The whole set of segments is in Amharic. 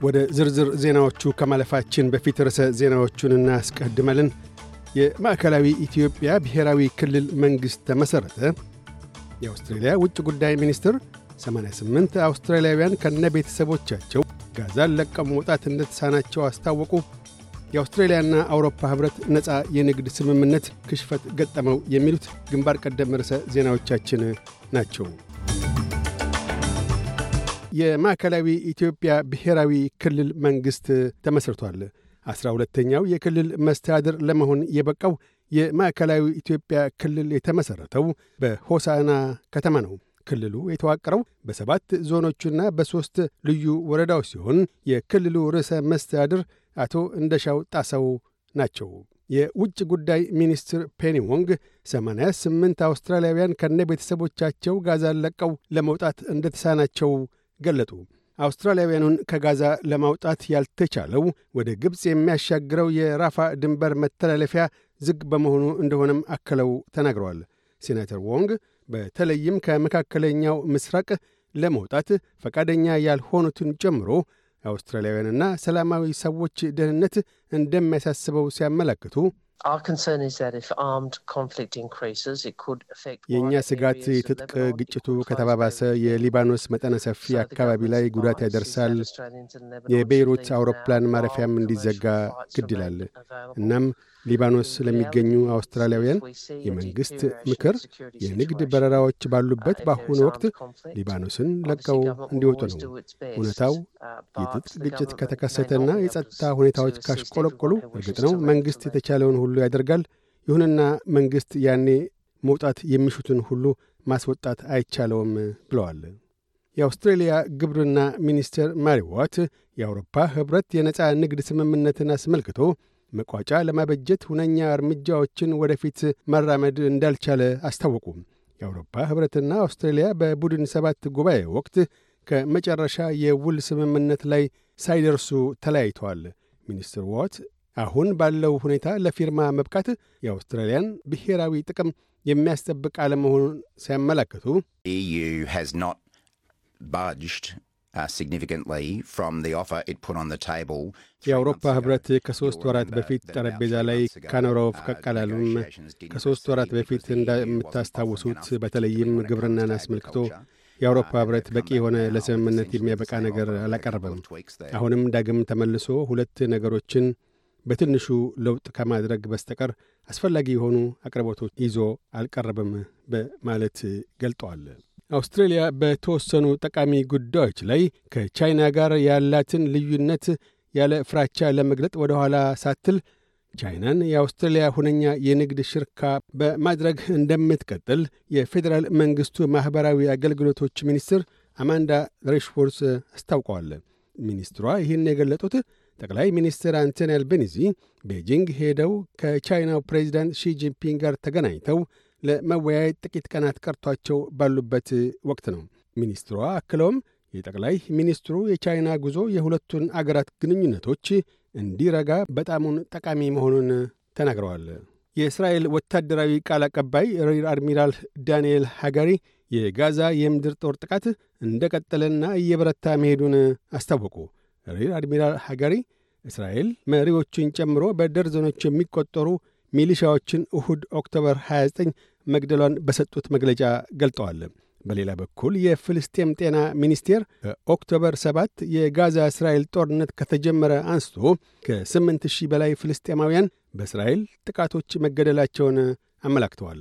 ወደ ዝርዝር ዜናዎቹ ከማለፋችን በፊት ርዕሰ ዜናዎቹን እናስቀድመልን። የማዕከላዊ ኢትዮጵያ ብሔራዊ ክልል መንግሥት ተመሠረተ። የአውስትሬልያ ውጭ ጉዳይ ሚኒስትር 88 አውስትራሊያውያን ከነ ቤተሰቦቻቸው ጋዛን ለቀው መውጣት እንደተሳናቸው አስታወቁ። የአውስትሬልያና አውሮፓ ኅብረት ነፃ የንግድ ስምምነት ክሽፈት ገጠመው። የሚሉት ግንባር ቀደም ርዕሰ ዜናዎቻችን ናቸው። የማዕከላዊ ኢትዮጵያ ብሔራዊ ክልል መንግሥት ተመሥርቷል። ዐሥራ ሁለተኛው የክልል መስተዳድር ለመሆን የበቃው የማዕከላዊ ኢትዮጵያ ክልል የተመሠረተው በሆሳዕና ከተማ ነው። ክልሉ የተዋቀረው በሰባት ዞኖቹና በሦስት ልዩ ወረዳዎች ሲሆን የክልሉ ርዕሰ መስተዳድር አቶ እንደሻው ጣሰው ናቸው። የውጭ ጉዳይ ሚኒስትር ፔኒ ዎንግ 88 አውስትራሊያውያን ከነ ቤተሰቦቻቸው ጋዛን ለቀው ለመውጣት እንደተሳናቸው ገለጡ። አውስትራሊያውያኑን ከጋዛ ለማውጣት ያልተቻለው ወደ ግብፅ የሚያሻግረው የራፋ ድንበር መተላለፊያ ዝግ በመሆኑ እንደሆነም አክለው ተናግረዋል። ሴናተር ዎንግ በተለይም ከመካከለኛው ምስራቅ ለመውጣት ፈቃደኛ ያልሆኑትን ጨምሮ አውስትራሊያውያንና ሰላማዊ ሰዎች ደህንነት እንደሚያሳስበው ሲያመለክቱ የእኛ ስጋት የትጥቅ ግጭቱ ከተባባሰ የሊባኖስ መጠነ ሰፊ አካባቢ ላይ ጉዳት ያደርሳል። የቤይሩት አውሮፕላን ማረፊያም እንዲዘጋ ግድ ይላል። እናም ሊባኖስ ለሚገኙ አውስትራሊያውያን የመንግሥት ምክር የንግድ በረራዎች ባሉበት በአሁኑ ወቅት ሊባኖስን ለቀው እንዲወጡ ነው። እውነታው የትጥቅ ግጭት ከተከሰተና የጸጥታ ሁኔታዎች ካሽቆለቆሉ እርግጥ ነው መንግሥት የተቻለውን ሁሉ ያደርጋል። ይሁንና መንግሥት ያኔ መውጣት የሚሹትን ሁሉ ማስወጣት አይቻለውም ብለዋል። የአውስትሬልያ ግብርና ሚኒስትር ማሪ ዋት የአውሮፓ ኅብረት የነፃ ንግድ ስምምነትን አስመልክቶ መቋጫ ለማበጀት ሁነኛ እርምጃዎችን ወደፊት መራመድ እንዳልቻለ አስታወቁ። የአውሮፓ ኅብረትና አውስትሬልያ በቡድን ሰባት ጉባኤ ወቅት ከመጨረሻ የውል ስምምነት ላይ ሳይደርሱ ተለያይተዋል። ሚኒስትር ዋት አሁን ባለው ሁኔታ ለፊርማ መብቃት የአውስትራሊያን ብሔራዊ ጥቅም የሚያስጠብቅ አለመሆኑን ሲያመላክቱ የአውሮፓ ኅብረት ከሦስት ወራት በፊት ጠረጴዛ ላይ ካኖረው ፈቀቅ አላሉም። ከሦስት ወራት በፊት እንደምታስታውሱት በተለይም ግብርናን አስመልክቶ የአውሮፓ ኅብረት በቂ የሆነ ለስምምነት የሚያበቃ ነገር አላቀረበም። አሁንም ዳግም ተመልሶ ሁለት ነገሮችን በትንሹ ለውጥ ከማድረግ በስተቀር አስፈላጊ የሆኑ አቅርቦቶች ይዞ አልቀረበም በማለት ገልጠዋል። አውስትሬልያ በተወሰኑ ጠቃሚ ጉዳዮች ላይ ከቻይና ጋር ያላትን ልዩነት ያለ ፍራቻ ለመግለጥ ወደ ኋላ ሳትል ቻይናን የአውስትሬልያ ሁነኛ የንግድ ሽርካ በማድረግ እንደምትቀጥል የፌዴራል መንግሥቱ ማኅበራዊ አገልግሎቶች ሚኒስትር አማንዳ ሪሽወርዝ አስታውቀዋል። ሚኒስትሯ ይህን የገለጡት ጠቅላይ ሚኒስትር አንቶኒ አልቤኒዚ ቤጂንግ ሄደው ከቻይናው ፕሬዚዳንት ሺጂንፒንግ ጋር ተገናኝተው ለመወያየት ጥቂት ቀናት ቀርቷቸው ባሉበት ወቅት ነው። ሚኒስትሯ አክለውም የጠቅላይ ሚኒስትሩ የቻይና ጉዞ የሁለቱን አገራት ግንኙነቶች እንዲረጋ በጣሙን ጠቃሚ መሆኑን ተናግረዋል። የእስራኤል ወታደራዊ ቃል አቀባይ Rear Admiral ዳንኤል ሃጋሪ የጋዛ የምድር ጦር ጥቃት እንደ ቀጠለና እየበረታ መሄዱን አስታወቁ። Rear Admiral ሃጋሪ እስራኤል መሪዎችን ጨምሮ በደርዘኖች የሚቆጠሩ ሚሊሻዎችን እሁድ ኦክቶበር 29 መግደሏን በሰጡት መግለጫ ገልጠዋል። በሌላ በኩል የፍልስጤም ጤና ሚኒስቴር ከኦክቶበር 7 የጋዛ እስራኤል ጦርነት ከተጀመረ አንስቶ ከ8 ሺህ በላይ ፍልስጤማውያን በእስራኤል ጥቃቶች መገደላቸውን አመላክተዋል።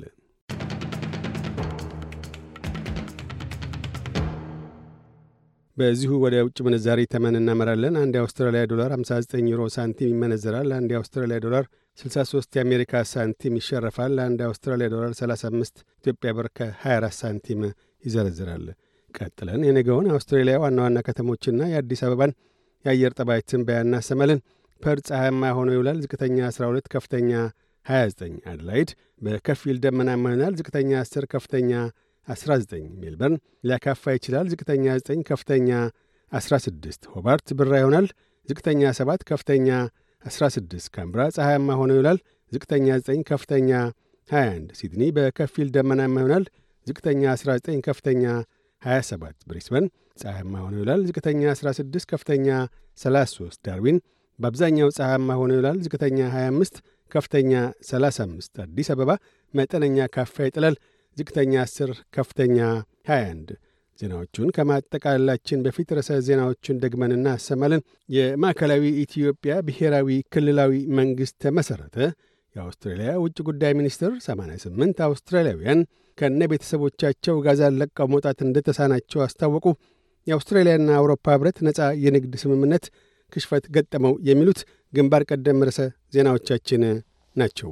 በዚሁ ወደ ውጭ ምንዛሪ ተመን እናመራለን። አንድ የአውስትራሊያ ዶላር 59 ዩሮ ሳንቲም ይመነዘራል። አንድ የአውስትራሊያ ዶላር 63 የአሜሪካ ሳንቲም ይሸረፋል። አንድ የአውስትራሊያ ዶላር 35 ኢትዮጵያ ብር ከ24 ሳንቲም ይዘረዝራል። ቀጥለን የነገውን የአውስትሬሊያ ዋና ዋና ከተሞችና የአዲስ አበባን የአየር ጠባይ ትንበያ እናሰማለን። ፐርዝ ፀሐያማ ሆኖ ይውላል። ዝቅተኛ 12፣ ከፍተኛ 29። አድላይድ በከፊል ደመናማ ይሆናል። ዝቅተኛ 10፣ ከፍተኛ 19። ሜልበርን ሊያካፋ ይችላል። ዝቅተኛ 9፣ ከፍተኛ 16። ሆባርት ብራ ይሆናል። ዝቅተኛ 7፣ ከፍተኛ 16። ካንብራ ፀሐያማ ሆኖ ይውላል። ዝቅተኛ 9፣ ከፍተኛ 21። ሲድኒ በከፊል ደመናማ ይሆናል። ዝቅተኛ 19፣ ከፍተኛ 27። ብሪስበን ፀሐያማ ሆኖ ይውላል። ዝቅተኛ 16፣ ከፍተኛ 33 ዳርዊን በአብዛኛው ፀሐያማ ሆኖ ይውላል። ዝቅተኛ 25 ከፍተኛ 35 አዲስ አበባ መጠነኛ ካፋ ይጥላል። ዝቅተኛ 10 ከፍተኛ 21 ዜናዎቹን ከማጠቃለላችን በፊት ርዕሰ ዜናዎቹን ደግመን እናሰማለን። የማዕከላዊ ኢትዮጵያ ብሔራዊ ክልላዊ መንግሥት ተመሠረተ። የአውስትራሊያ ውጭ ጉዳይ ሚኒስትር 88 አውስትራሊያውያን ከነ ቤተሰቦቻቸው ጋዛን ለቀው መውጣት እንደተሳናቸው አስታወቁ። የአውስትራሊያና አውሮፓ ኅብረት ነፃ የንግድ ስምምነት ክሽፈት ገጠመው። የሚሉት ግንባር ቀደም ርዕሰ ዜናዎቻችን ናቸው።